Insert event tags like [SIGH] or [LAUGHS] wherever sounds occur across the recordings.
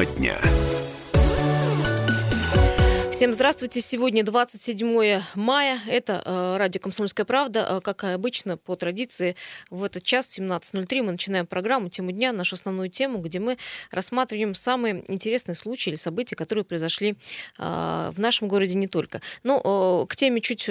Тема дня. Всем здравствуйте. Сегодня 27 мая. Это э, радио «Комсомольская правда». Э, как обычно, по традиции, в этот час, 17.03, мы начинаем программу «Тему дня», нашу основную тему, где мы рассматриваем самые интересные случаи или события, которые произошли э, в нашем городе не только. Но к теме чуть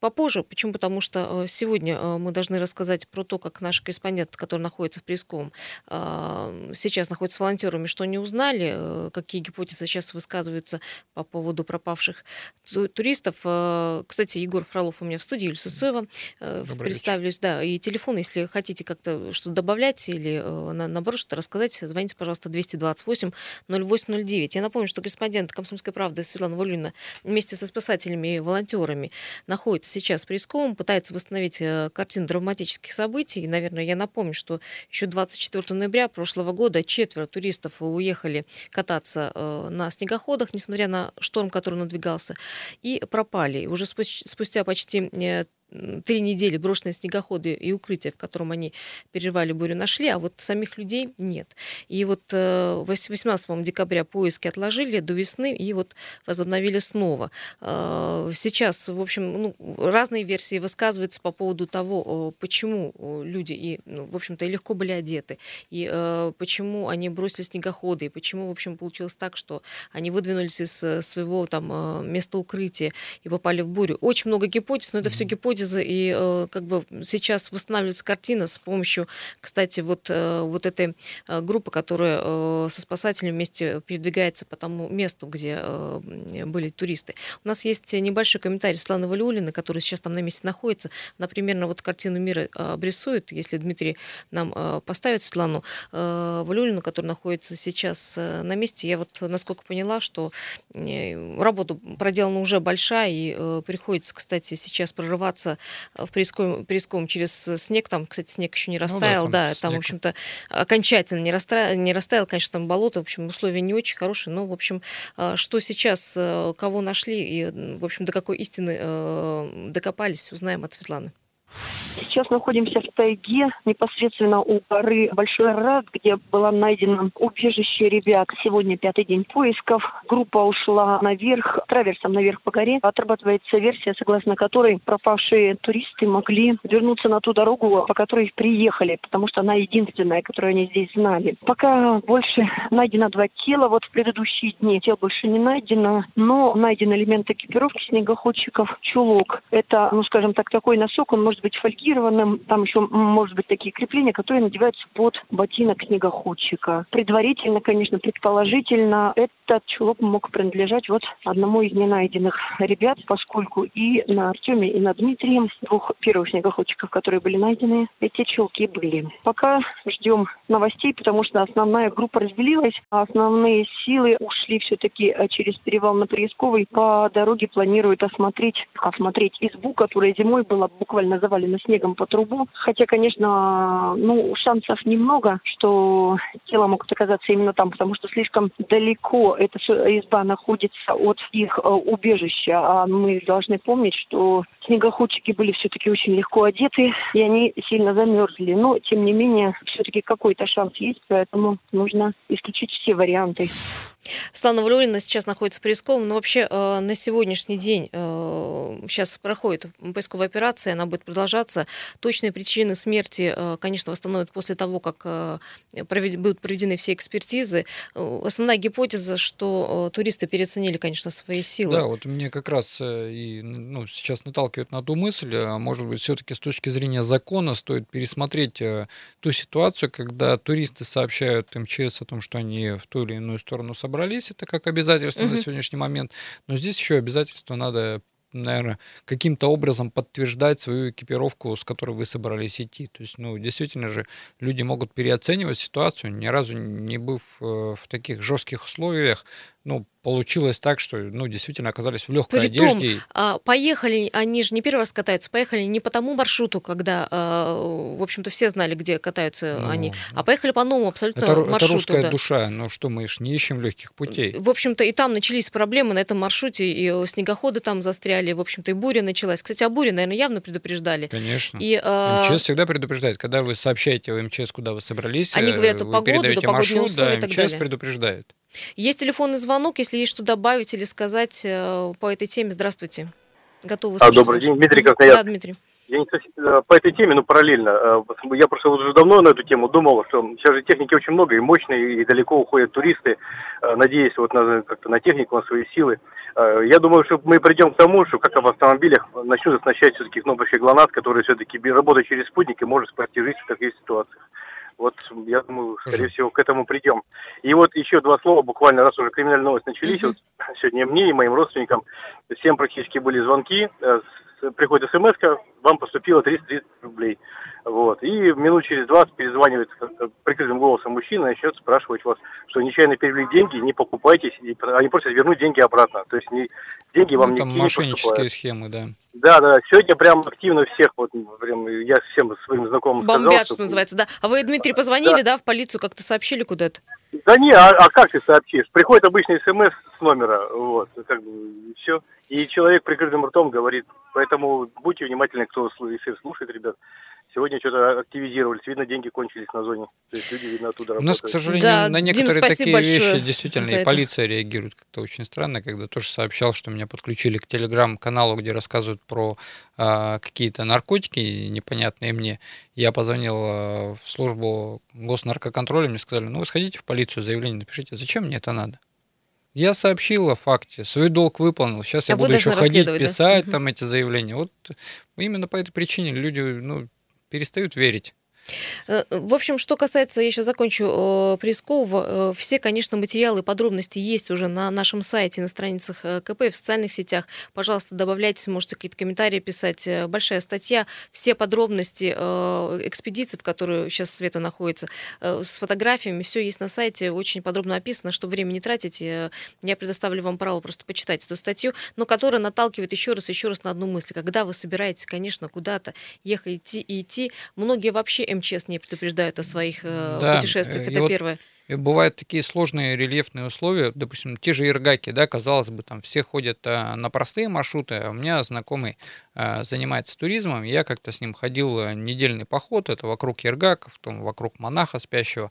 попозже. Почему? Потому что сегодня мы должны рассказать про то, как наш корреспондент, который находится в Пресковом, сейчас находится с волонтерами, что они узнали, какие гипотезы сейчас высказываются по поводу пропавших туристов. Э, кстати, Егор Фролов у меня в студии, Юлия Сысоева. Э, Добрый Представлюсь, вечер. да. И телефон, если хотите как-то что-то добавлять или э, наоборот что-то рассказать, звоните, пожалуйста, 228 0809. Я напомню, что корреспондент «Комсомольской правды» Светлана Валюнина вместе со спасателями и волонтерами находится сейчас в Пресковом, пытается восстановить картину драматических событий. И, наверное, я напомню, что еще 24 ноября прошлого года четверо туристов уехали кататься на снегоходах, несмотря на на шторм, который надвигался, и пропали. Уже спустя почти э, три недели брошенные снегоходы и укрытия, в котором они переживали бурю, нашли, а вот самих людей нет. И вот 18 э, декабря поиски отложили до весны и вот возобновили снова. Э, сейчас, в общем, ну, разные версии высказываются по поводу того, почему люди и, ну, в общем-то, и легко были одеты, и э, почему они бросили снегоходы, и почему, в общем, получилось так, что они выдвинулись из своего там места укрытия и попали в бурю. Очень много гипотез, но это все гипотезы гипотезы, и э, как бы сейчас восстанавливается картина с помощью, кстати, вот, э, вот этой э, группы, которая э, со спасателями вместе передвигается по тому месту, где э, были туристы. У нас есть небольшой комментарий Светланы Валиулина, который сейчас там на месте находится. Она примерно вот картину мира э, обрисует, если Дмитрий нам э, поставит Светлану э, Валиулину, которая находится сейчас э, на месте. Я вот, насколько поняла, что э, работа проделана уже большая, и э, приходится, кстати, сейчас прорываться в Пресковом, Пресковом через снег. Там, кстати, снег еще не растаял. Ну, да, там, да, там в общем-то, окончательно не растаял, не растаял, конечно, там болото. В общем, условия не очень хорошие. Но, в общем, а, что сейчас, э, кого нашли и, в общем, до какой истины э, докопались, узнаем от Светланы. Сейчас находимся в тайге, непосредственно у горы Большой Рад, где было найдено убежище ребят. Сегодня пятый день поисков. Группа ушла наверх, траверсом наверх по горе. Отрабатывается версия, согласно которой пропавшие туристы могли вернуться на ту дорогу, по которой приехали, потому что она единственная, которую они здесь знали. Пока больше найдено два тела. Вот в предыдущие дни тел больше не найдено, но найден элемент экипировки снегоходчиков. Чулок. Это, ну скажем так, такой носок, он может быть фольгированным. Там еще может быть такие крепления, которые надеваются под ботинок снегоходчика. Предварительно, конечно, предположительно, этот чулок мог принадлежать вот одному из ненайденных ребят, поскольку и на Артеме, и на Дмитрием, двух первых снегоходчиков, которые были найдены, эти чулки были. Пока ждем новостей, потому что основная группа разделилась, а основные силы ушли все-таки э, через перевал на Приисковый. По дороге планируют осмотреть, осмотреть избу, которая зимой была буквально завалена завалено снегом по трубу. Хотя, конечно, ну, шансов немного, что тело могут оказаться именно там, потому что слишком далеко эта изба находится от их э, убежища. А мы должны помнить, что снегоходчики были все-таки очень легко одеты, и они сильно замерзли. Но, тем не менее, все-таки какой-то шанс есть, поэтому нужно исключить все варианты. Слана Валюлина сейчас находится в но вообще э, на сегодняшний день э, сейчас проходит поисковая операция, она будет продолжаться. Точные причины смерти, э, конечно, восстановят после того, как э, провед, будут проведены все экспертизы. Э, основная гипотеза, что э, туристы переоценили, конечно, свои силы. Да, вот мне как раз э, и ну, сейчас наталкивает на ту мысль, а может быть, все-таки с точки зрения закона стоит пересмотреть э, ту ситуацию, когда туристы сообщают МЧС о том, что они в ту или иную сторону собрались, собрались, это как обязательство угу. на сегодняшний момент. Но здесь еще обязательство надо наверное, каким-то образом подтверждать свою экипировку, с которой вы собрались идти. То есть, ну, действительно же, люди могут переоценивать ситуацию, ни разу не быв э, в таких жестких условиях, ну, получилось так, что, ну, действительно оказались в легкой Притом, одежде. А, поехали, они же не первый раз катаются, поехали не по тому маршруту, когда, а, в общем-то, все знали, где катаются ну, они, а поехали по новому абсолютно это, маршруту. Это русская да. душа, ну что, мы же не ищем легких путей. В общем-то, и там начались проблемы на этом маршруте, и снегоходы там застряли, в общем-то, и буря началась. Кстати, о буре, наверное, явно предупреждали. Конечно. И, а... МЧС всегда предупреждает, когда вы сообщаете в МЧС, куда вы собрались, они говорят о погоде, до погодные маршрут, условия да, и так МЧС далее. предупреждает. Есть телефонный звонок, если есть что добавить или сказать э, по этой теме. Здравствуйте. Готовы а, Добрый день, Дмитрий Красноярск. Да, Дмитрий. Я не совсем, э, по этой теме, но параллельно. Э, я просто уже давно на эту тему думал, что сейчас же техники очень много, и мощные, и далеко уходят туристы, надеясь вот на, как-то на технику, на свои силы. Я думаю, что мы придем к тому, что как в автомобилях начнут оснащать все-таки кнопочкой ГЛОНАСС, который все-таки, работая через спутник, и может спасти жизнь в таких ситуациях. Вот я думаю, скорее всего, к этому придем. И вот еще два слова, буквально, раз уже криминальные новости начались, вот сегодня мне и моим родственникам, всем практически были звонки, э, приходит смс вам поступило 330 рублей. Вот. И минут через 20 перезванивает прикрытым голосом мужчина и начнет спрашивать вас, что нечаянно перевели деньги, не покупайтесь, они просят вернуть деньги обратно. То есть не, деньги вам ну, там не мошеннические схемы, да. Да, да, сегодня прям активно всех, вот прям я всем своим знакомым Бомбят, сказал, что... что называется, да. А вы, Дмитрий, позвонили, да, да в полицию, как-то сообщили куда-то? Да не, а, а как ты сообщишь? Приходит обычный смс с номера, вот, как бы, и все. И человек прикрытым ртом говорит, поэтому будьте внимательны, кто эфир слушает, ребят. Сегодня что-то активизировались. Видно, деньги кончились на зоне. То есть люди, видно, оттуда работают. У нас, к сожалению, да, на некоторые Дим, такие вещи действительно и полиция реагирует как-то очень странно, когда тоже сообщал, что меня подключили к телеграм-каналу, где рассказывают про а, какие-то наркотики непонятные мне. Я позвонил а, в службу госнаркоконтроля, мне сказали, ну вы сходите в полицию, заявление напишите. Зачем мне это надо? Я сообщил о факте, свой долг выполнил. Сейчас а я буду еще ходить, писать да? там эти заявления. Вот именно по этой причине люди ну, перестают верить. Э, в общем, что касается, я сейчас закончу э, Прескова, э, все, конечно, материалы и подробности есть уже на нашем сайте, на страницах КП, в социальных сетях. Пожалуйста, добавляйте, можете какие-то комментарии писать. Большая статья, все подробности экспедиции, в которой сейчас Света находится, с фотографиями, все есть на сайте, очень подробно описано, чтобы время не тратить. Я предоставлю вам право просто почитать эту статью, но которая наталкивает еще раз, еще раз на одну мысль. Когда вы собираетесь, конечно, куда-то ехать идти и идти, многие вообще МЧС не предупреждают о своих э, да. путешествиях. Это и первое. Вот бывают такие сложные рельефные условия, допустим, те же Иргаки, да, казалось бы, там все ходят а, на простые маршруты, а у меня знакомый занимается туризмом, я как-то с ним ходил э, недельный поход, это вокруг Иргаков, там вокруг монаха спящего,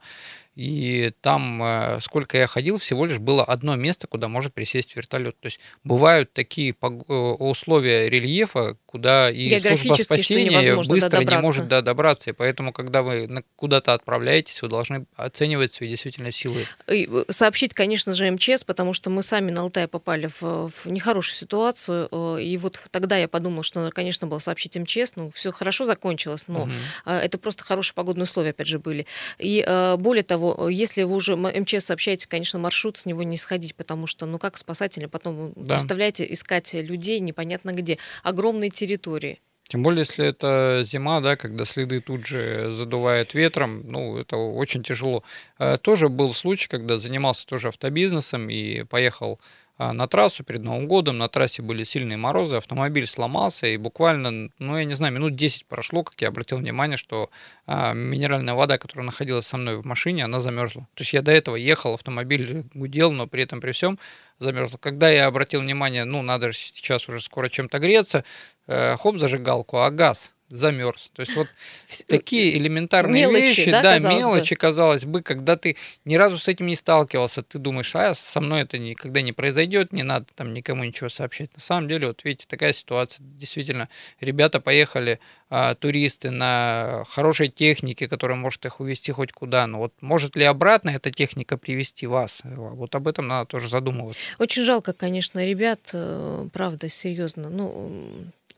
и там, э, сколько я ходил, всего лишь было одно место, куда может присесть вертолет. То есть бывают такие э, условия рельефа, куда и служба спасения быстро не может да, добраться. И поэтому, когда вы куда-то отправляетесь, вы должны оценивать свои действительно силы. И сообщить, конечно же, МЧС, потому что мы сами на Алтай попали в, в нехорошую ситуацию. И вот тогда я подумала, что, конечно, было сообщить МЧС. Ну, все хорошо закончилось, но угу. это просто хорошие погодные условия, опять же, были. И более того, того, если вы уже МЧС сообщаете, конечно, маршрут с него не сходить, потому что, ну как спасатели потом, да. представляете, искать людей непонятно где, огромные территории. Тем более, если это зима, да, когда следы тут же задувает ветром, ну, это очень тяжело. Э, тоже был случай, когда занимался тоже автобизнесом и поехал а, на трассу перед Новым годом. На трассе были сильные морозы, автомобиль сломался, и буквально, ну, я не знаю, минут 10 прошло, как я обратил внимание, что а, минеральная вода, которая находилась со мной в машине, она замерзла. То есть я до этого ехал, автомобиль гудел, но при этом при всем замерзла. Когда я обратил внимание, ну, надо же сейчас уже скоро чем-то греться, э, хоп, зажигалку, а газ замерз. То есть вот [LAUGHS] такие элементарные мелочи, вещи, да, да казалось мелочи, бы. казалось бы, когда ты ни разу с этим не сталкивался, ты думаешь, а со мной это никогда не произойдет, не надо там никому ничего сообщать. На самом деле, вот видите, такая ситуация. Действительно, ребята поехали, а, туристы на хорошей технике, которая может их увезти хоть куда. Но вот может ли обратно эта техника привести вас? Вот об этом надо тоже задумываться. Очень жалко, конечно, ребят, э, правда, серьезно. Ну,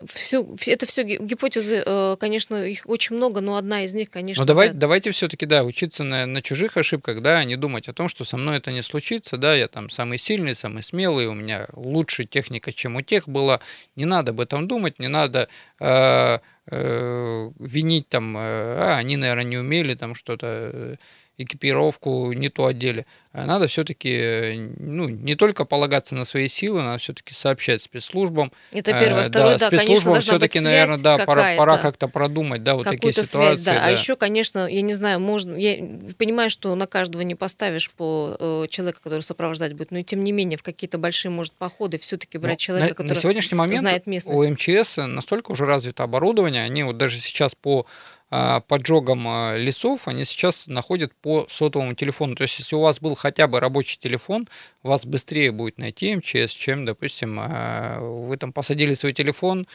все, это все гипотезы, э, конечно, их очень много, но одна из них, конечно. Но давай, да. давайте все-таки, да, учиться на, на чужих ошибках, да, а не думать о том, что со мной это не случится, да, я там самый сильный, самый смелый, у меня лучше техника, чем у тех была. Не надо об этом думать, не надо э, э, винить там, э, а, они, наверное, не умели там что-то. Экипировку не то одели. А надо все-таки ну, не только полагаться на свои силы, надо все-таки сообщать спецслужбам. Это первое. Э, Второе, да, да спецслужбам все-таки, наверное, да, пора, пора как-то продумать, да, вот такие ситуации. Связь, да. да. А еще, конечно, я не знаю, можно, я понимаю, что на каждого не поставишь по э, человека, который сопровождать будет, но тем не менее в какие-то большие, может, походы все-таки брать ну, человека, на, который на сегодняшний момент знает местность. У МЧС настолько уже развито оборудование, они вот даже сейчас по а, поджогом а, лесов, они сейчас находят по сотовому телефону. То есть, если у вас был хотя бы рабочий телефон, вас быстрее будет найти МЧС, чем, допустим, а, вы там посадили свой телефон,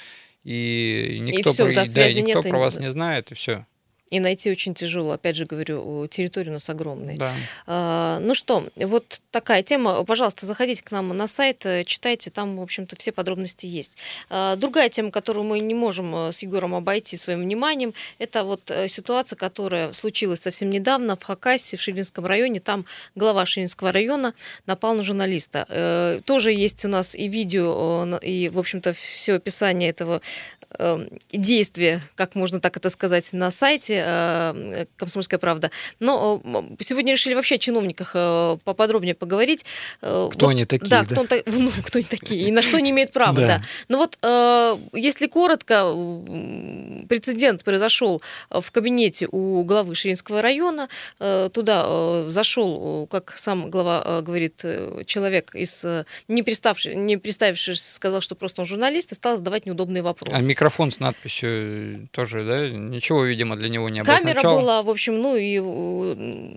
и никто, и все, про, да, да, никто нет, про вас не знает, и все. И найти очень тяжело. Опять же говорю, территория у нас огромная. Да. А, ну что, вот такая тема. Пожалуйста, заходите к нам на сайт, э, читайте, там, в общем-то, все подробности есть. А, другая тема, которую мы не можем э, с Егором обойти своим вниманием, это вот э, ситуация, которая случилась совсем недавно в Хакасии, в Ширинском районе. Там глава Ширинского района напал на журналиста. Тоже есть у нас и видео, и, в общем-то, все описание этого действия, как можно так это сказать, на сайте э, «Комсомольская правда». Но э, сегодня решили вообще о чиновниках э, поподробнее поговорить. Кто вот, они такие? Да, да? Кто, [LAUGHS] ну, кто они такие и на что они имеют право, [LAUGHS] да. Ну вот, если коротко, прецедент произошел в кабинете у главы Ширинского района. Туда зашел, как сам глава говорит, человек из не, представившись, сказал, что просто он журналист, и стал задавать неудобные вопросы. А микрофон с надписью тоже, да? Ничего, видимо, для него не обозначало. Камера была, в общем, ну и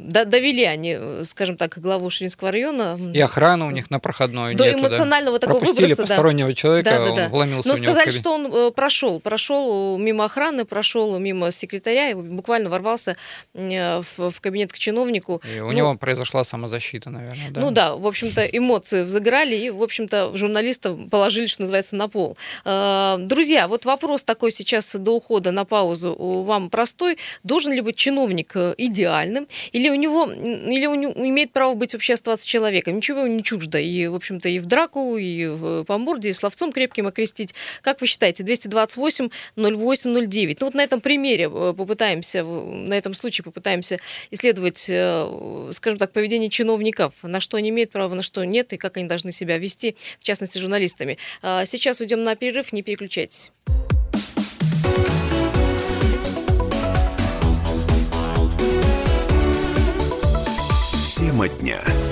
довели они, скажем так, главу Ширинского района. И охрана у них на проходной До нету, эмоционального да? такого Пропустили выброса. постороннего да. человека, да, да, да. он вломился Но сказали, что он э, прошел, прошел мимо охраны, прошел мимо секретаря, и буквально ворвался э, в, в кабинет к чиновнику. И у ну, него произошла самозащита, наверное, да? Ну да, в общем-то, эмоции взыграли, и, в общем-то, журналиста положили, что называется, на пол. Э, друзья, вот вопрос такой сейчас до ухода на паузу вам простой. Должен ли быть чиновник э, идеальным? Или у него, или у него имеет право быть вообще оставаться человеком? Ничего не чуждо. И, в общем-то, и в драку, и в, по морде, и словцом крепким окрестить. Как вы считаете, 228 08 09? Ну вот на этом примере э, попытаемся, на этом случае попытаемся исследовать, э, скажем так, поведение чиновников, на что они имеют право, на что нет, и как они должны себя вести, в частности, журналистами. А сейчас уйдем на перерыв, не переключайтесь. Тема дня.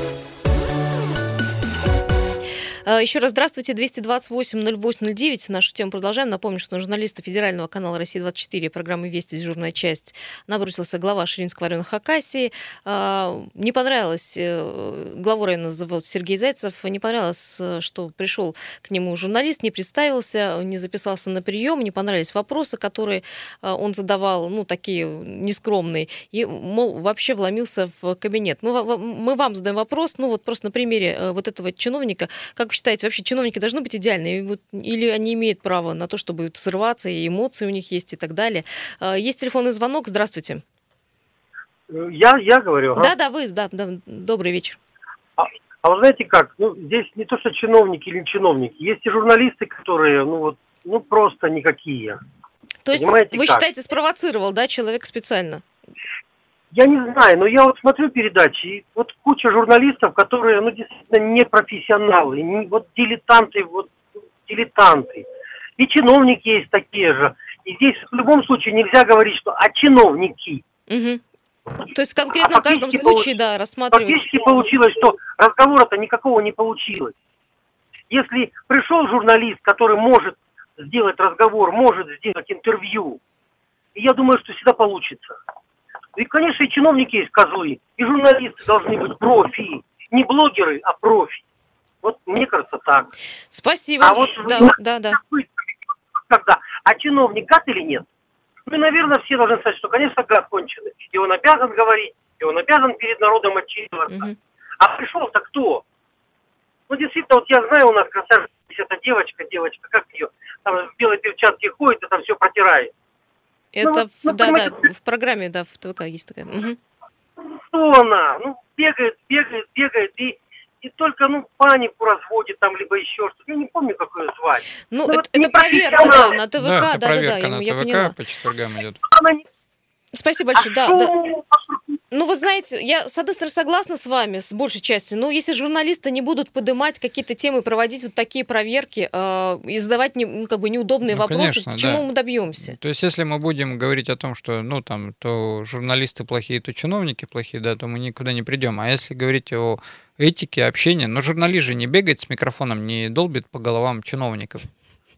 А, Еще раз здравствуйте, 228-08-09. Нашу тему продолжаем. Напомню, что на журналиста федерального канала «Россия-24» программы «Вести. Дежурная часть» набросился глава Ширинского района Хакасии. А, не понравилось, э, главу района зовут Сергей Зайцев, не понравилось, э, что пришел к нему журналист, не представился, не записался на прием, не понравились вопросы, которые э, он задавал, ну, такие нескромные, и, мол, вообще вломился в кабинет. Мы, мы вам задаем вопрос, ну, вот просто на примере вот этого чиновника, как считаете, вообще чиновники должны быть идеальны? Или они имеют право на то, чтобы срываться, и эмоции у них есть и так далее? А, есть телефонный звонок. Здравствуйте. Я, я говорю. Да, да, вы, да, да, добрый вечер. А, а вы знаете как? Ну, здесь не то, что чиновники или не чиновники. Есть и журналисты, которые, ну вот, ну просто никакие. То есть Понимаете, вы как? считаете, спровоцировал, да, человек специально? Я не знаю, но я вот смотрю передачи, и вот куча журналистов, которые, ну, действительно не профессионалы, не, вот дилетанты, вот дилетанты. И чиновники есть такие же. И здесь в любом случае нельзя говорить, что а чиновники. Угу. То есть конкретно а в каждом случае, получ... да, рассматривать. Фактически получилось, что разговора-то никакого не получилось. Если пришел журналист, который может сделать разговор, может сделать интервью, я думаю, что всегда получится. И, конечно, и чиновники есть козлы, и журналисты должны быть профи. Не блогеры, а профи. Вот мне кажется так. Спасибо. А вот да, ну, да, да. Когда? А чиновник гад или нет? Ну, наверное, все должны сказать, что, конечно, гад конченый. И он обязан говорить, и он обязан перед народом отчитываться. Угу. А пришел-то кто? Ну, действительно, вот я знаю, у нас красавица, эта девочка, девочка, как ее, там в белой перчатке ходит и там все протирает. Это, ну, в, ну, да, да, в программе, да, в ТВК есть такая. Угу. Что она? Ну, бегает, бегает, бегает, и, и только, ну, панику разводит там, либо еще что-то. Я не помню, как ее звать. Ну, ну это, это проверка, да, на ТВК, да, да, да, да, я, на я ТВК поняла. по четвергам идет. Спасибо большое, а да, да. Ну, вы знаете, я, с одной стороны, согласна с вами, с большей части, но если журналисты не будут поднимать какие-то темы, проводить вот такие проверки э, и задавать не, ну, как бы неудобные Ну, вопросы, конечно, к чему да. мы добьемся? То есть, если мы будем говорить о том, что, ну, там, то журналисты плохие, то чиновники плохие, да, то мы никуда не придем. А если говорить о этике общения, но журналист же не бегает с микрофоном, не долбит по головам чиновников.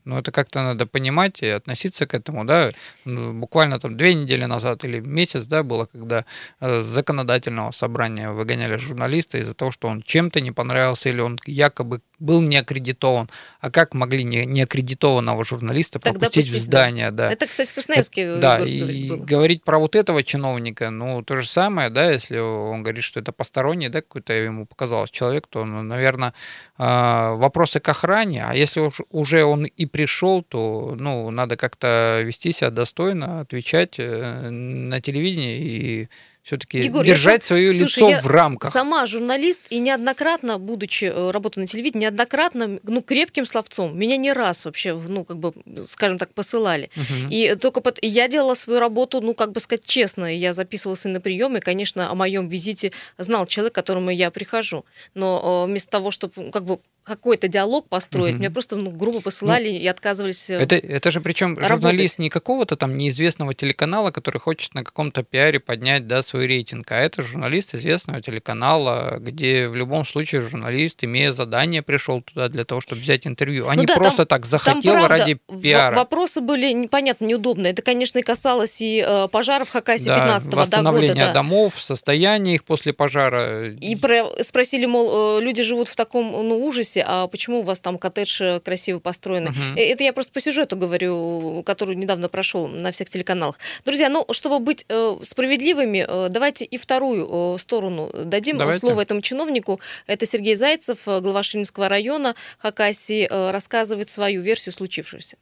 Ну, это как-то надо понимать и относиться к этому, да. Ну, буквально там две недели назад или месяц, да, было, когда э, с законодательного собрания выгоняли журналиста из-за того, что он чем-то не понравился или он якобы был не аккредитован. А как могли не, неаккредитованного журналиста Тогда пропустить в пустить, да. здание, да? Это, кстати, в Красноярске Это- да, и было. говорить про вот этого чиновника, ну, то же самое, да, если он говорит, что это посторонний, да, какой-то ему показалось человек, то, ну, наверное, вопросы к охране, а если уж- уже он и пришел, то, ну, надо как-то вести себя достойно, отвечать э, на телевидении и все-таки Егор, я держать сам- свое слушай, лицо я в рамках. Сама журналист и неоднократно, будучи э, работая на телевидении, неоднократно, ну, крепким словцом, меня не раз вообще, ну, как бы, скажем так, посылали. Мгм. И только под... я делала свою работу, ну, как бы сказать честно, я записывалась и на прием, и, конечно, о моем визите знал человек, к которому я прихожу. Но э, вместо того, чтобы, как бы, какой-то диалог построить, Мгм. меня просто ну, грубо посылали и отказывались. э, Это, это же причем работать. журналист не какого-то там неизвестного телеканала, который хочет на каком-то пиаре поднять да, свой рейтинг, а это журналист известного телеканала, где в любом случае журналист, имея задание, пришел туда для того, чтобы взять интервью, а Ну не да, просто там- так Там, захотел правда, ради пиара. Вопросы были непонятно, неудобные. Это, конечно, и касалось и э, пожаров в Хакасии Да, 15 до года. восстановление да. домов, состояние их после пожара. И про- спросили, мол, э, люди живут в таком ну, ужасе, а почему у вас там коттедж э, красиво построены? Мгм. Э, Это я просто по сюжету говорю, который недавно прошел на всех телеканалах. Друзья, ну, чтобы быть э, справедливыми, э, давайте и вторую э, сторону дадим Давайте. слово этому чиновнику. Это Сергей Зайцев, э, глава Шинского района Хакасии, э, рассказывает свою версию случившегося.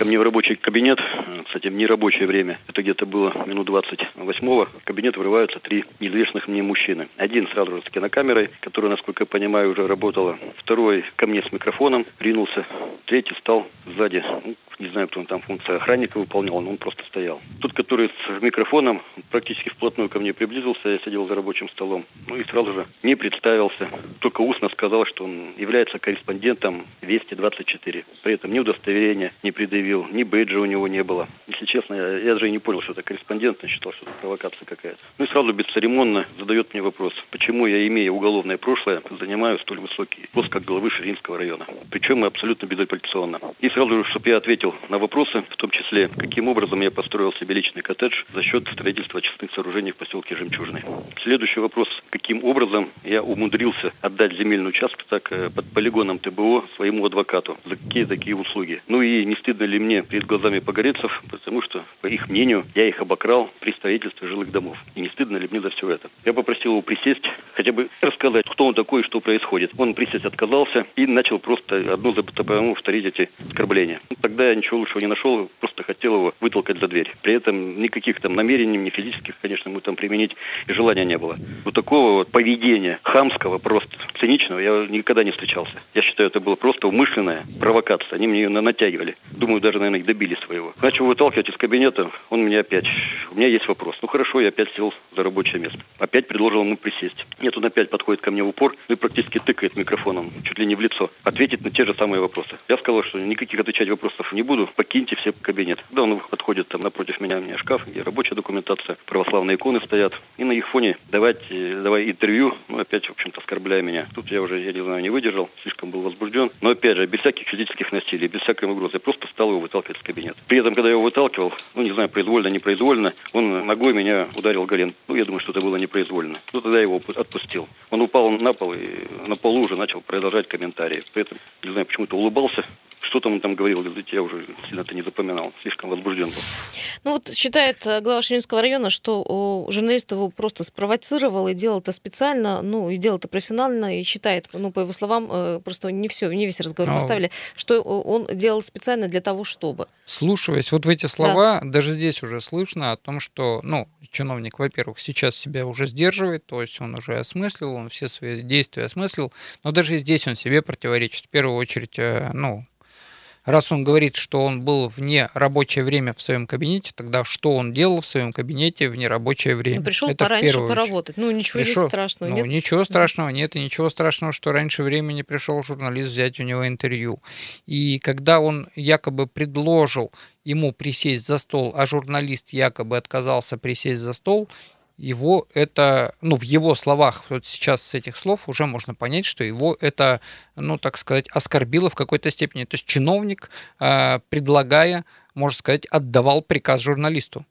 Ко мне в рабочий кабинет, кстати, в нерабочее время, это где-то было минут 28 в кабинет врываются три неизвестных мне мужчины. Один сразу же с кинокамерой, которая, насколько я понимаю, уже работала. Второй ко мне с микрофоном ринулся. Третий стал сзади. Ну, не знаю, кто он там функция охранника выполнял, но он просто стоял. Тот, который с микрофоном практически вплотную ко мне приблизился, я сидел за рабочим столом. Ну и сразу же не представился. Только устно сказал, что он является корреспондентом Вести 24. При этом ни удостоверения не предъявил, ни бейджа у него не было. Если честно, я, я даже и не понял, что это корреспондент, я считал, что это провокация какая-то. Ну и сразу бесцеремонно задает мне вопрос, почему я, имея уголовное прошлое, занимаю столь высокий пост, как главы Ширинского района. Причем абсолютно безапелляционно. И сразу же, чтобы я ответил на вопросы, в том числе, каким образом я построил себе личный коттедж за счет строительства очистных сооружений в поселке Жемчужный. Следующий вопрос, каким образом я умудрился отдать земельный участок так э, под полигоном ТБО своему адвокату, за какие такие услуги. Ну и не стыдно ли мне перед глазами погорецов, потому что, по их мнению, я их обокрал при строительстве жилых домов. И не стыдно ли мне за все это. Я попросил его присесть, хотя бы рассказать, кто он такой и что происходит. Он присесть отказался и начал просто одно за другим повторить эти оскорбления. Ну, тогда я ничего лучшего не нашел, просто хотел его вытолкать за дверь. При этом никаких там намерений, ни физических, конечно, ему там применить и желания не было. Вот такого вот поведения хамского, просто циничного я никогда не встречался. Я считаю, это было просто умышленная провокация. Они мне ее на- натягивали. Думаю, даже, наверное, и добились своего. Начал выталкивать из кабинета, он мне опять. У меня есть вопрос. Ну хорошо, я опять сел за рабочее место. Опять предложил ему присесть. Нет, он опять подходит ко мне в упор и практически тыкает микрофоном, чуть ли не в лицо. Ответить на те же самые вопросы. Я сказал, что никаких отвечать вопросов не буду, покиньте все кабинет. Когда он подходит там напротив меня, у меня шкаф, где рабочая документация, православные иконы стоят. И на их фоне давать, э, давай интервью, ну опять, в общем-то, оскорбляя меня. Тут я уже, я не знаю, не выдержал, слишком был возбужден. Но опять же, без всяких физических насилий, без всякой угрозы, просто стал его выталкивать из кабинета. При этом, когда я его выталкивал, ну не знаю, произвольно, непроизвольно, он ногой меня ударил голен. Ну, я думаю, что это было непроизвольно. Ну, тогда я его отпустил. Он упал на пол и на полу уже начал продолжать комментарии. При этом, не знаю, почему-то улыбался. Что там он там говорил, говорит, я уже сильно это не запоминал. Слишком возбужден был. Ну вот считает э, глава Ширинского района, что журналист его просто спровоцировал и делал это специально, ну и делал это профессионально, и считает, ну по его словам, э, просто не все, не весь разговор Ну, поставили, что он делал специально для того, чтобы. Слушаясь вот в эти слова, даже здесь уже слышно о том, что, ну, чиновник, во-первых, сейчас себя уже сдерживает, то есть он уже осмыслил, он все свои действия осмыслил, но даже и здесь он себе противоречит. В первую очередь, э, ну, раз он говорит, что он был вне рабочее время в своем кабинете, тогда что он делал в своем кабинете в нерабочее время? Ну, пришел Это в пораньше поработать. Ну, ничего Пришел- здесь страшного, Ну, нет? ничего страшного нет, и ничего страшного, что раньше времени пришел журналист взять у него интервью. И когда он якобы предложил ему присесть за стол, а журналист якобы отказался присесть за стол, его это, ну, в его словах, вот сейчас с этих слов уже можно понять, что его это, ну, так сказать, оскорбило в какой-то степени. То есть чиновник, э, предлагая, можно сказать, отдавал приказ журналисту.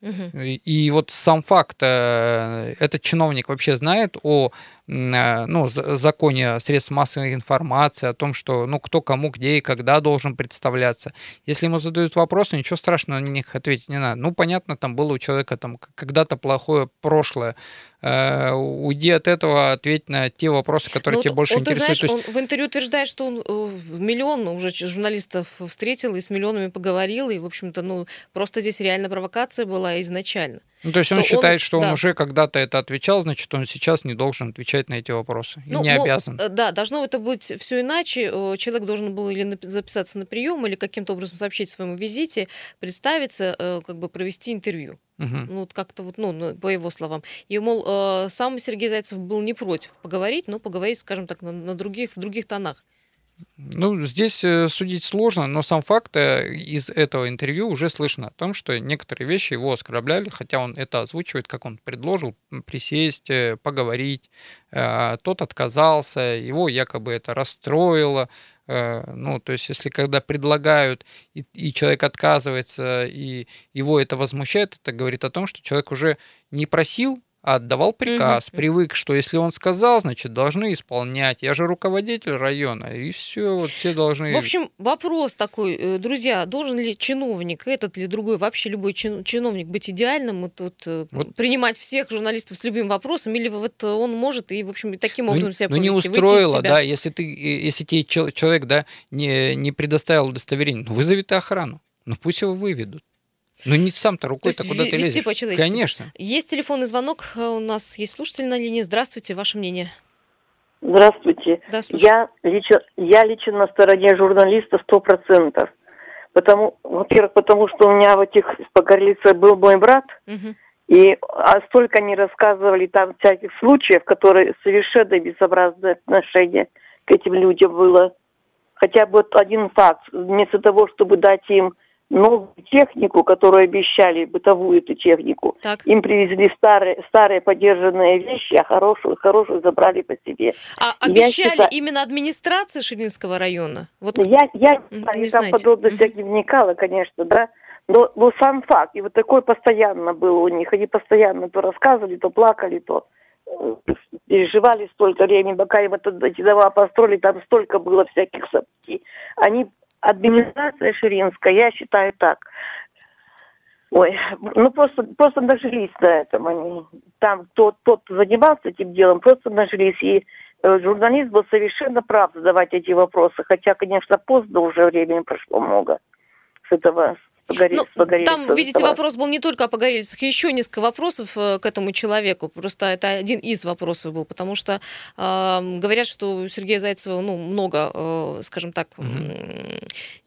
Мгм. И, и вот сам факт, э, этот чиновник вообще знает о ну, за- законе средств массовой информации, о том, что ну, кто кому, где и когда должен представляться. Если ему задают вопросы, ничего страшного на них ответить не надо. Ну, понятно, там было у человека там когда-то плохое прошлое. Э, Уйди от этого, ответь на те вопросы, которые Ну, тебя вот больше ты интересуют. знаешь, То есть он в интервью утверждает, что он э, миллион уже журналистов встретил и с миллионами поговорил, и, в общем-то, ну, просто здесь реально провокация была изначально. Ну, то есть он то он- считает, что он да. уже когда-то это отвечал, значит, он сейчас не должен отвечать на эти вопросы. И Ну, не мол, обязан. э, Да, должно это быть все иначе. Э, Человек должен был или записаться на прием, или каким-то образом сообщить о своем визите, представиться, э, как бы провести интервью. Мгм. Ну, вот как-то вот, ну, ну, по его словам. И, мол, сам Сергей Зайцев был не против поговорить, но поговорить, скажем так, на, на других, в других тонах. Ну, здесь э, судить сложно, но сам факт э, из этого интервью уже слышно о том, что некоторые вещи его оскорбляли, хотя он это озвучивает, как он предложил присесть, э, поговорить. Э, Тот отказался, его якобы это расстроило. Ну, то есть, если когда предлагают, и, и человек отказывается, и его это возмущает, это говорит о том, что человек уже не просил, а отдавал приказ, Мгм. привык, что если он сказал, значит, должны исполнять. Я же руководитель района, и все, вот все должны... В общем, вопрос такой, э, друзья, должен ли чиновник, этот или другой, вообще любой чин- чиновник быть идеальным, вот, вот, э, Вот. принимать всех журналистов с любым вопросом, или вот он может и, в общем, и таким Ну, образом себя ну, не повести, выйти из устроило, себя? да, если ты, э, если тебе чел- человек, да, не, не предоставил удостоверение, ну, вызови ты охрану, ну, пусть его выведут. Ну, не сам-то То рукой-то куда ты вести лезешь. по-человечески. Конечно. Есть телефонный звонок, э, у нас есть слушатель на линии. Здравствуйте, ваше мнение. Здравствуйте. Да. Я лично, я лично на стороне журналиста сто процентов. Потому, во-первых, потому что у меня в этих погорлицах был мой брат, Мгм. и а столько они рассказывали там всяких случаев, которые совершенно безобразное отношение к этим людям было. Хотя бы вот один факт. Вместо того, чтобы дать им новую технику, которую обещали, бытовую эту технику, Так. им привезли старые, старые подержанные вещи, а хорошую, хорошую забрали по себе. А Я обещали считаю- именно администрация Ширинского района? Вот Ну, Я, я не там Мгм. не вникала, конечно, да. Но, но сам факт, и вот такой постоянно был у них. Они постоянно то рассказывали, то плакали, то э, переживали столько времени, пока им это, дома построили, там столько было всяких событий. Они, администрация Ширинская, я считаю так. Ой, ну просто, просто нажились на этом они. Там тот, тот, занимался этим делом, просто нажились. И э, журналист был совершенно прав задавать эти вопросы. Хотя, конечно, поздно уже времени прошло много с этого с погоре- Ну, там, видите, вопрос был не только о погорельцах, еще несколько вопросов э, к этому человеку. Просто это один из вопросов был, потому что э, говорят, что у Сергея Зайцева ну, много, э, скажем так, м,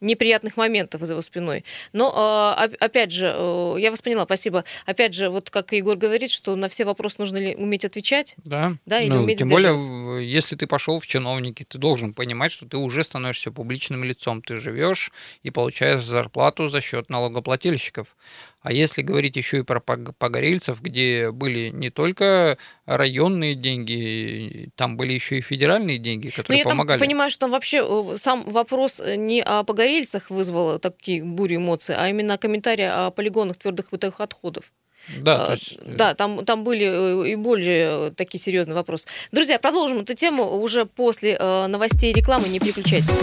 неприятных моментов за его спиной. Но, э, оп- опять же, э, я вас поняла, спасибо. Опять же, вот как Егор говорит, что на все вопросы нужно ли уметь отвечать. Да. Да, или Ну, уметь тем более, если ты пошел в чиновники, ты должен понимать, что ты уже становишься публичным лицом. Ты живешь и получаешь зарплату за счет налогоплательщиков. А если говорить еще и про пог- погорельцев, где были не только районные деньги, там были еще и федеральные деньги, Но которые Ну, я помогали. понимаю, что там вообще э, сам вопрос не о погорельцах вызвал такие бури эмоций, а именно комментарии о полигонах твердых бытовых отходов. Да, А, есть, э, да, там, там были э, и более такие серьезные вопросы. Друзья, продолжим эту тему уже после новостей и рекламы. Не переключайтесь.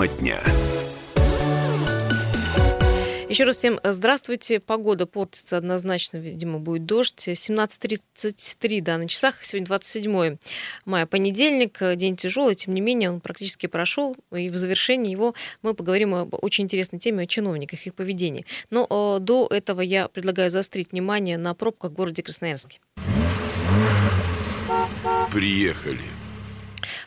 Тема дня. Еще раз всем э, здравствуйте. Погода портится однозначно, видимо, будет дождь. 17.33, да, на часах. Сегодня 27 мая, понедельник. Э, День тяжелый, тем не менее, он практически прошел. И в завершении его мы поговорим об очень интересной теме о чиновниках, их поведении. Но э, до этого я предлагаю заострить внимание на пробках в городе Красноярске. Приехали.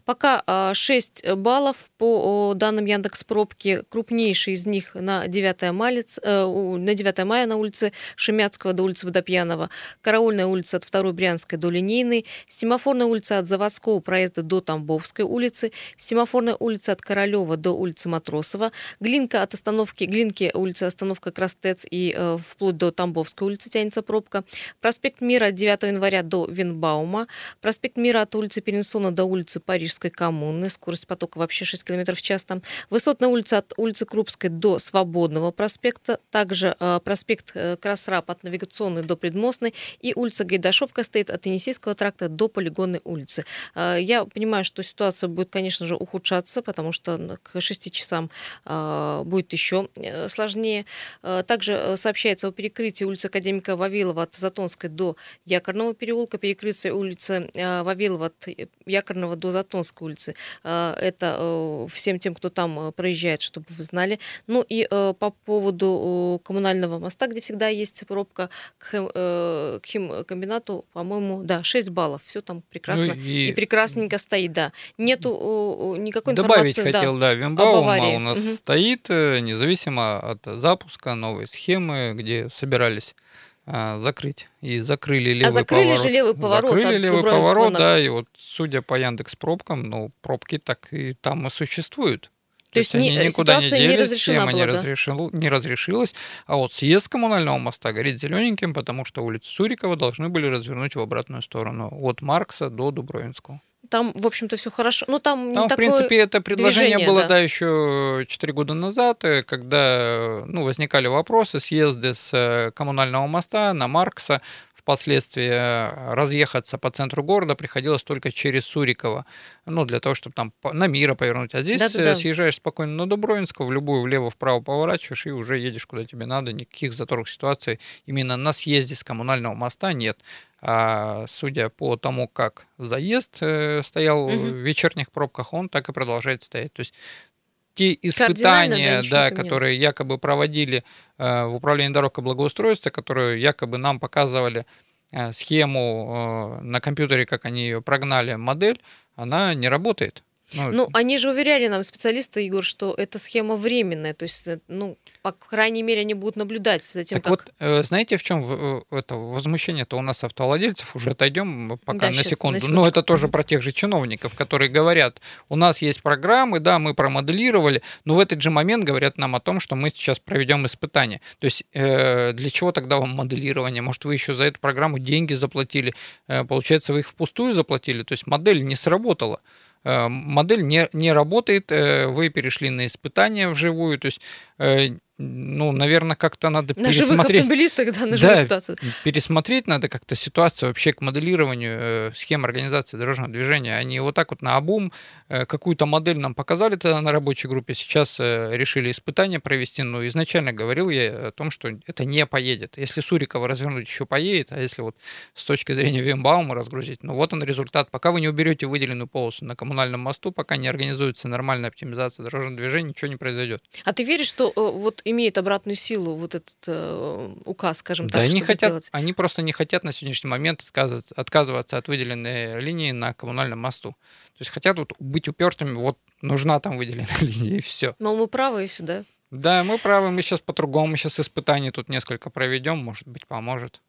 Пока 6 а, баллов по данным Яндекс Пробки. Крупнейший из них на 9 мая, на 9 мая на улице Шемяцкого до улицы Водопьянова, Караульная улица от 2 Брянской до Линейной, Семафорная улица от Заводского проезда до Тамбовской улицы, Семафорная улица от Королева до улицы Матросова, Глинка от остановки Глинки, улица остановка Крастец и э, вплоть до Тамбовской улицы тянется пробка, проспект Мира от 9 января до Винбаума, проспект Мира от улицы Перенсона до улицы Парижской коммуны, скорость потока вообще 6 км в час там. Высотная улица от улицы Крупской до Свободного проспекта, также э, проспект э, Красрап от Навигационной до Предмостной и улица Гайдашовка стоит от Енисейского тракта до Полигонной улицы. Э, я понимаю, что ситуация будет, конечно же, ухудшаться, потому что к 6 часам э, будет еще э, сложнее. Э, также сообщается о перекрытии улицы Академика Вавилова от Затонской до Якорного переулка, перекрытие улицы Вавилова от Якорного до Затонской улицы. Э, это э, всем тем, кто там э, проезжает, чтобы вы знали. Ну и э, по поводу коммунального моста, где всегда есть пробка к, хим, к химкомбинату, по-моему, да, 6 баллов. Все там прекрасно ну, и... и прекрасненько стоит, да. Нету никакой Добавить информации. хотел, да, да Вимбаума у нас угу. стоит, независимо от запуска новой схемы, где собирались а, закрыть. И закрыли левый а закрыли поворот. же левый поворот. Закрыли левый поворот, на... да, и вот судя по Яндекс пробкам, ну, пробки так и там и существуют. То, То есть они не, никуда не делись, не разрешена была, не, да? разрешил, не разрешилась. А вот съезд коммунального моста горит зелененьким, потому что улицу Сурикова должны были развернуть в обратную сторону. От Маркса до Дубровинского. Там, в общем-то, все хорошо. Ну, там, там не в принципе, это предложение движение, было, да. да, еще 4 года назад, э, когда ну, возникали вопросы, съезды с э, коммунального моста на Маркса, впоследствии э, разъехаться по центру города приходилось только через Сурикова, ну, для того, чтобы там на Мира повернуть. А здесь Да-да-да. съезжаешь спокойно на Дубровинского, в любую влево-вправо поворачиваешь и уже едешь куда тебе надо, никаких заторных ситуаций именно на съезде с коммунального моста нет. А судя по тому, как заезд э, стоял угу. в вечерних пробках, он так и продолжает стоять. То есть те испытания, да, да которые якобы проводили э, в управлении дорог и благоустройства, которые якобы нам показывали э, схему э, на компьютере, как они ее прогнали, модель, она не работает. Ну, ну, они же уверяли нам, специалисты, Егор, что эта схема временная, то есть, э, ну, по крайней мере, они будут наблюдать за тем, так как... вот, э, знаете, в чем э, это возмущение-то у нас автовладельцев? Уже отойдем пока да, на, сейчас, секунду. на Но это тоже про тех же чиновников, которые говорят, у нас есть программы, да, мы промоделировали, но в этот же момент говорят нам о том, что мы сейчас проведем испытания. То есть э, для чего тогда вам моделирование? Может, вы еще за эту программу деньги заплатили? Э, получается, вы их впустую заплатили? То есть модель не сработала. Э, модель не, не работает, э, вы перешли на испытания вживую, то есть э, ну, наверное, как-то надо на пересмотреть. автомобилистах, да, на да, ситуацию. пересмотреть надо как-то ситуацию вообще к моделированию э, схем организации дорожного движения. Они вот так вот на обум э, какую-то модель нам показали тогда на рабочей группе, сейчас э, решили испытания провести, но изначально говорил я о том, что это не поедет. Если Сурикова развернуть, еще поедет, а если вот с точки зрения Вимбаума разгрузить, ну вот он результат. Пока вы не уберете выделенную полосу на коммунальном мосту, пока не организуется нормальная оптимизация дорожного движения, ничего не произойдет. А ты веришь, что вот имеет обратную силу вот этот э, указ, скажем да, так, они хотят, сделать? Они просто не хотят на сегодняшний момент отказываться, отказываться от выделенной линии на коммунальном мосту. То есть хотят вот быть упертыми, вот нужна там выделенная [LAUGHS] линия, и все. Мол, мы правы, и все, да? Да, мы правы, мы сейчас по-другому, сейчас испытаний тут несколько проведем, может быть, поможет.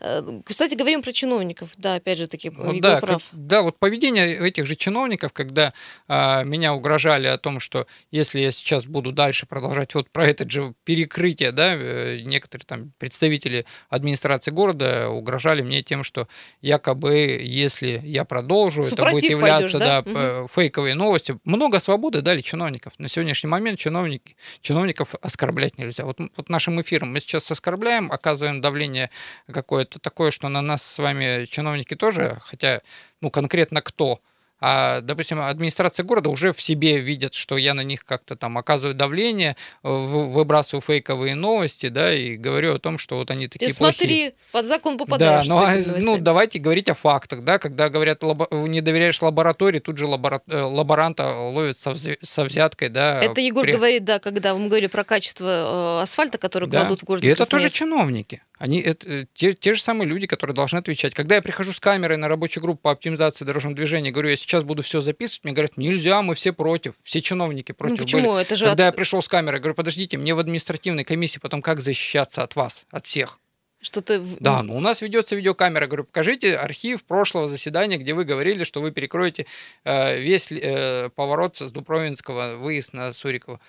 Э, кстати, говорим про чиновников, да, опять же таки, ну, да, прав. Как, да, вот поведение этих же чиновников, когда а, меня угрожали о том, что если я сейчас буду дальше продолжать вот про это же перекрытие, да, э, некоторые там представители администрации города угрожали мне тем, что якобы если я продолжу, Супротив это будет являться пойдешь, да? Да, угу. фейковые новости. Много свободы дали чиновников. На сегодняшний момент чиновники, чиновников оскорблять нельзя. Вот, вот нашим эфиром мы сейчас оскорбляем, оказываем давление какое-то такое, что на нас с вами чиновники тоже, хотя, ну, конкретно кто – а, допустим, администрация города уже в себе видит, что я на них как-то там оказываю давление, выбрасываю фейковые новости, да, и говорю о том, что вот они такие Ты смотри, плохие. под закон попадаешь. Да, ну, а, ну давайте говорить о фактах, да, когда говорят, лабо... не доверяешь лаборатории, тут же лабора... Э, лаборанта ловят со, вз... со взяткой, да. Это Егор при... говорит, да, когда мы говорили про качество э, асфальта, который да. кладут в городе. И это тоже чиновники Они это э, те, те же самые люди, которые должны отвечать. Когда я прихожу с камерой на рабочую группу по оптимизации дорожного движения, говорю, я сейчас буду все записывать, мне говорят, нельзя, мы все против, все чиновники против. Ну почему? были. Это же Когда от- я пришел с камерой, говорю, подождите, мне в административной комиссии потом как защищаться от вас, от всех? что-то... в- Да, ну у нас ведется видеокамера. Говорю, покажите архив прошлого заседания, где вы говорили, что вы перекроете э, весь э, поворот с Дубровинского, выезд на Суриково.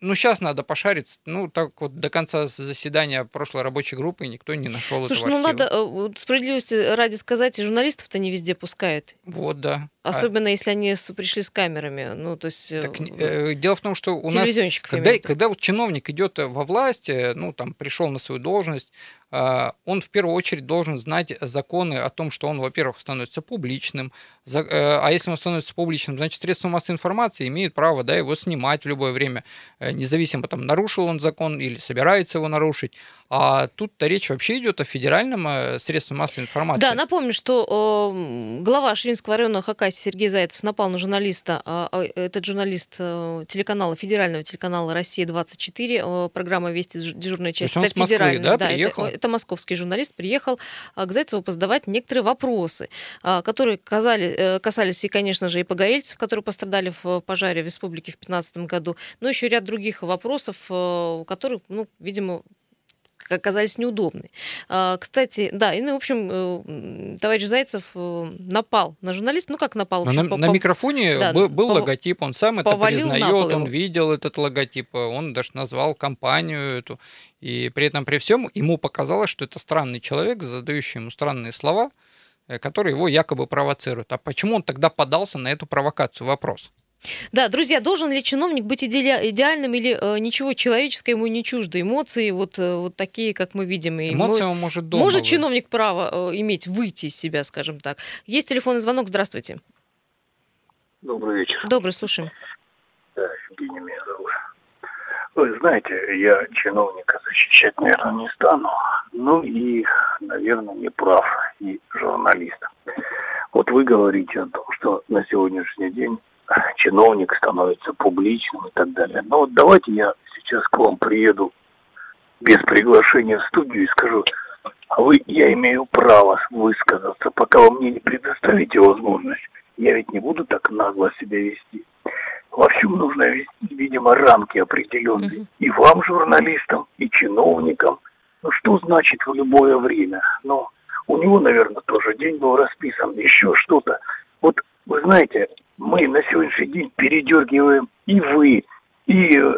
Ну, сейчас надо пошариться. Ну, так вот до конца заседания прошлой рабочей группы никто не нашел Слушай, этого ну архива. надо э, справедливости ради сказать, и журналистов-то не везде пускают. Вот, да. А, Особенно если они пришли с камерами. Ну, то есть... э, так, э, дело в том, что у нас Когда, когда вот чиновник идет э, во власть, э, ну, там, пришел на свою должность, а, он в первую очередь должен знать законы о том, что он, во-первых, становится публичным, а если он становится публичным, значит, средства массовой информации имеют право, да, его снимать в любое время, независимо, там, нарушил он закон или собирается его нарушить. А тут-то речь вообще идет о федеральном э, средстве массовой информации. Да, напомню, что э, глава Ширинского района Хакасии Сергей Зайцев напал на журналиста. а, Этот журналист э, телеканала, федерального телеканала «Россия-24», э, программа «Вести» дежурная часть. это Москвы, федеральная, да, это- приехал? Это, московский журналист, приехал а, к Зайцеву позадавать некоторые вопросы, а, которые казали, э, касались и, конечно же, и погорельцев, которые пострадали в э, пожаре в республике в 2015 году, но еще ряд других вопросов, э, которые, ну, видимо, оказались неудобны. А, Кстати, да, и, ну, в общем, э, товарищ Зайцев э, напал на журналиста, ну, как напал, общем, на, по- на микрофоне да, был, был пов- логотип, он сам это признает, он его. видел этот логотип, он даже назвал компанию эту. И при этом, при всем, ему показалось, что это странный человек, задающий ему странные слова, э, которые его якобы провоцируют. А почему он тогда подался на эту провокацию? Вопрос. Да, друзья, должен ли чиновник быть иде- идеальным или э, ничего человеческое ему не чуждо? Эмоции вот, э, вот такие, как мы видим. И Эмоции мы- он может дома. Может вы- чиновник право э, иметь, выйти из себя, скажем так. Есть телефонный звонок, здравствуйте. Добрый вечер. Добрый, слушаем. Да, Евгений меня зовут. Вы знаете, я чиновника защищать, наверное, не стану. Ну и, наверное, не прав и журналист. Вот вы говорите о том, что на сегодняшний день чиновник становится публичным и так далее. Но вот давайте я сейчас к вам приеду без приглашения в студию и скажу, а вы, я имею право высказаться, пока вы мне не предоставите возможность. Я ведь не буду так нагло себя вести. Во всем нужно вести, видимо, рамки определенные. Мгм. И вам, журналистам, и чиновникам. Ну, что значит в любое время? Ну, у него, наверное, тоже день был расписан, еще что-то. Вот, вы знаете, мы на сегодняшний день передергиваем и вы, и,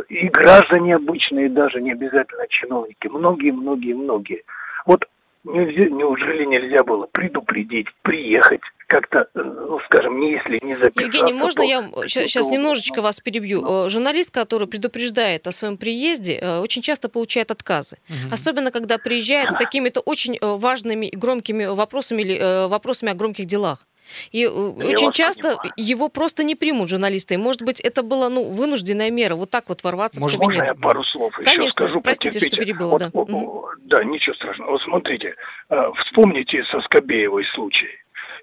и граждане обычные, даже не обязательно чиновники, многие, многие, многие. Вот нельзя, неужели нельзя было предупредить, приехать, как-то, э, ну, скажем, не если не записаться. Евгений, можно то я сейчас немножечко вас перебью? Э, Журналист, который предупреждает о своем приезде, э, очень часто получает отказы. Мгм. Особенно, когда приезжает с [LAUGHS] какими-то очень важными и громкими вопросами или вопросами о громких делах. И э, очень вас часто понимаю. его просто не примут журналисты. И, может быть, это была ну, вынужденная мера, вот так вот ворваться Может в быть, Можно кабинет. я пару слов еще Конечно, скажу? простите, что потерпите? перебила, Вот, да. о, да, ничего страшного. Вот смотрите, э, вспомните со Скобеевой случай.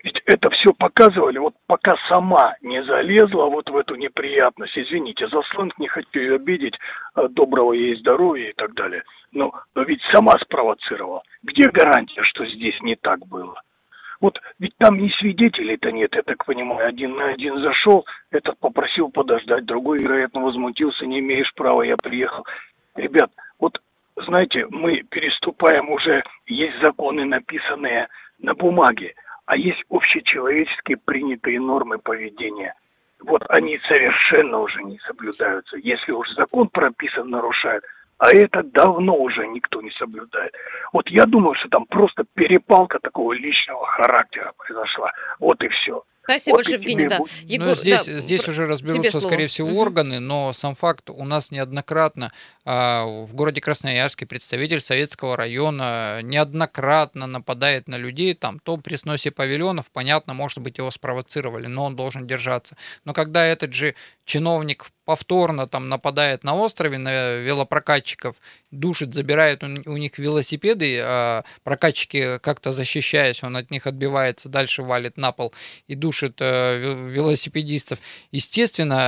Ведь это все показывали, вот пока сама не залезла вот в эту неприятность, извините, за сленг не хочу ее обидеть, э, доброго ей здоровья и так далее. Но, но ведь сама спровоцировала. Где гарантия, что здесь не так было? Вот ведь там ни свидетелей-то нет, я так понимаю. Один на один зашел, этот попросил подождать, другой, вероятно, возмутился, не имеешь права, я приехал. Ребят, вот знаете, мы переступаем уже, есть законы, написанные на бумаге, а есть общечеловеческие принятые нормы поведения. Вот они совершенно уже не соблюдаются. Если уж закон прописан, нарушают, а это давно уже никто не соблюдает. Вот я думаю, что там просто перепалка такого личного характера произошла. Вот и все. Спасибо Вот большое, Евгений. Да. Егор, Ну, здесь, да, здесь уже разберутся, скорее всего, Мгм. органы, но сам факт у нас неоднократно а, в городе Красноярске представитель советского района неоднократно нападает на людей, там, то при сносе павильонов, понятно, может быть, его спровоцировали, но он должен держаться. Но когда этот же чиновник повторно там нападает на острове на велопрокатчиков, душит, забирает у, них велосипеды, а прокатчики как-то защищаясь, он от них отбивается, дальше валит на пол и душит э, велосипедистов. Естественно,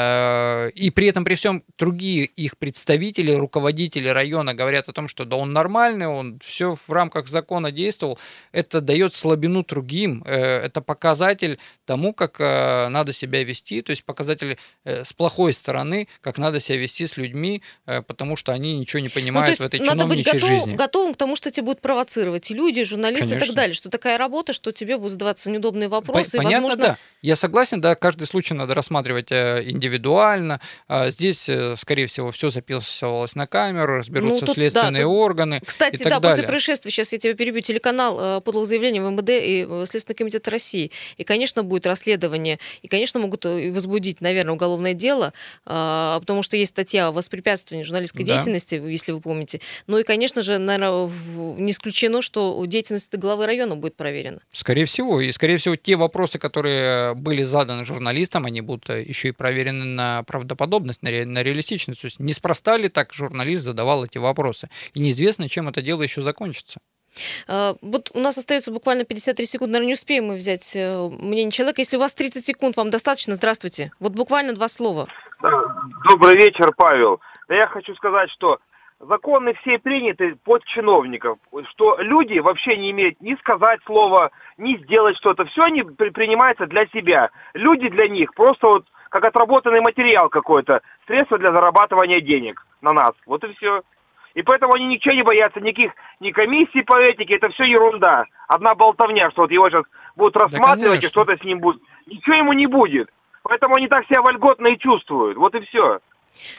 э, и при этом при всем другие их представители, руководители района говорят о том, что да он нормальный, он все в рамках закона действовал. Это дает слабину другим, э, это показатель тому, как надо себя вести, то есть показатель с плохой стороны, как надо себя вести с людьми, э, потому что они ничего не понимают ну, в этой надо быть готов, жизни. готовым к тому, что тебя будут провоцировать и люди, и журналисты Конечно. и так далее, что такая работа, что тебе будут задаваться неудобные вопросы. Понятно, и, возможно... да. Я согласен, да, каждый случай надо рассматривать э, индивидуально. А Здесь, э, скорее всего, все записывалось на камеру, разберутся Ну, тут, следственные да, тут- органы. Кстати, и так да, далее. после происшествия, сейчас я тебя перебью, телеканал подал заявление в МВД и в Следственный комитет России. И, конечно, будет расследование, и, конечно, могут возбудить, наверное, уголовное дело, а, потому что есть статья о воспрепятствовании журналистской Да. деятельности, если вы помните. Ну и, конечно же, наверное, не исключено, что деятельность главы района будет проверена. Скорее всего. И, скорее всего, те вопросы, которые были заданы журналистам, они будут э, еще и проверены на правдоподобность, на, ре- на реалистичность. То есть неспроста ли так журналист задавал эти вопросы? И неизвестно, чем это дело еще закончится. А, Вот у нас остается буквально 53 секунды, наверное, не успеем мы взять э, мнение человека. Если у вас 30 секунд, вам достаточно, здравствуйте. Вот буквально два слова. Добрый вечер, Павел. Да я хочу сказать, что законы все приняты под чиновников, что люди вообще не имеют ни сказать слово, ни сделать что-то. Все они при- принимается для себя. Люди для них просто вот как отработанный материал какой-то, средство для зарабатывания денег на нас. Вот и все. И поэтому они ничего не боятся, никаких ни комиссий по этике, это все ерунда. Одна болтовня, что вот его сейчас будут рассматривать и конечно. что-то с ним будет. Ничего ему не будет. Поэтому они так себя вольготно и чувствуют. Вот и все.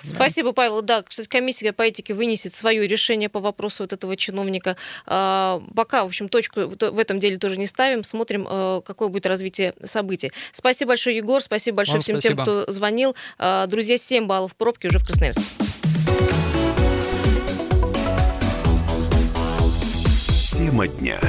Спасибо, Павел. Да, кстати, комиссия по этике вынесет свое решение по вопросу вот этого чиновника. А, Пока, в общем, точку в этом деле тоже не ставим. Смотрим, э, какое будет развитие событий. Спасибо большое, Егор. Спасибо большое Вам всем тем, спасибо. кто звонил. А, Друзья, 7 баллов в пробке уже в Красноярске. Тема дня.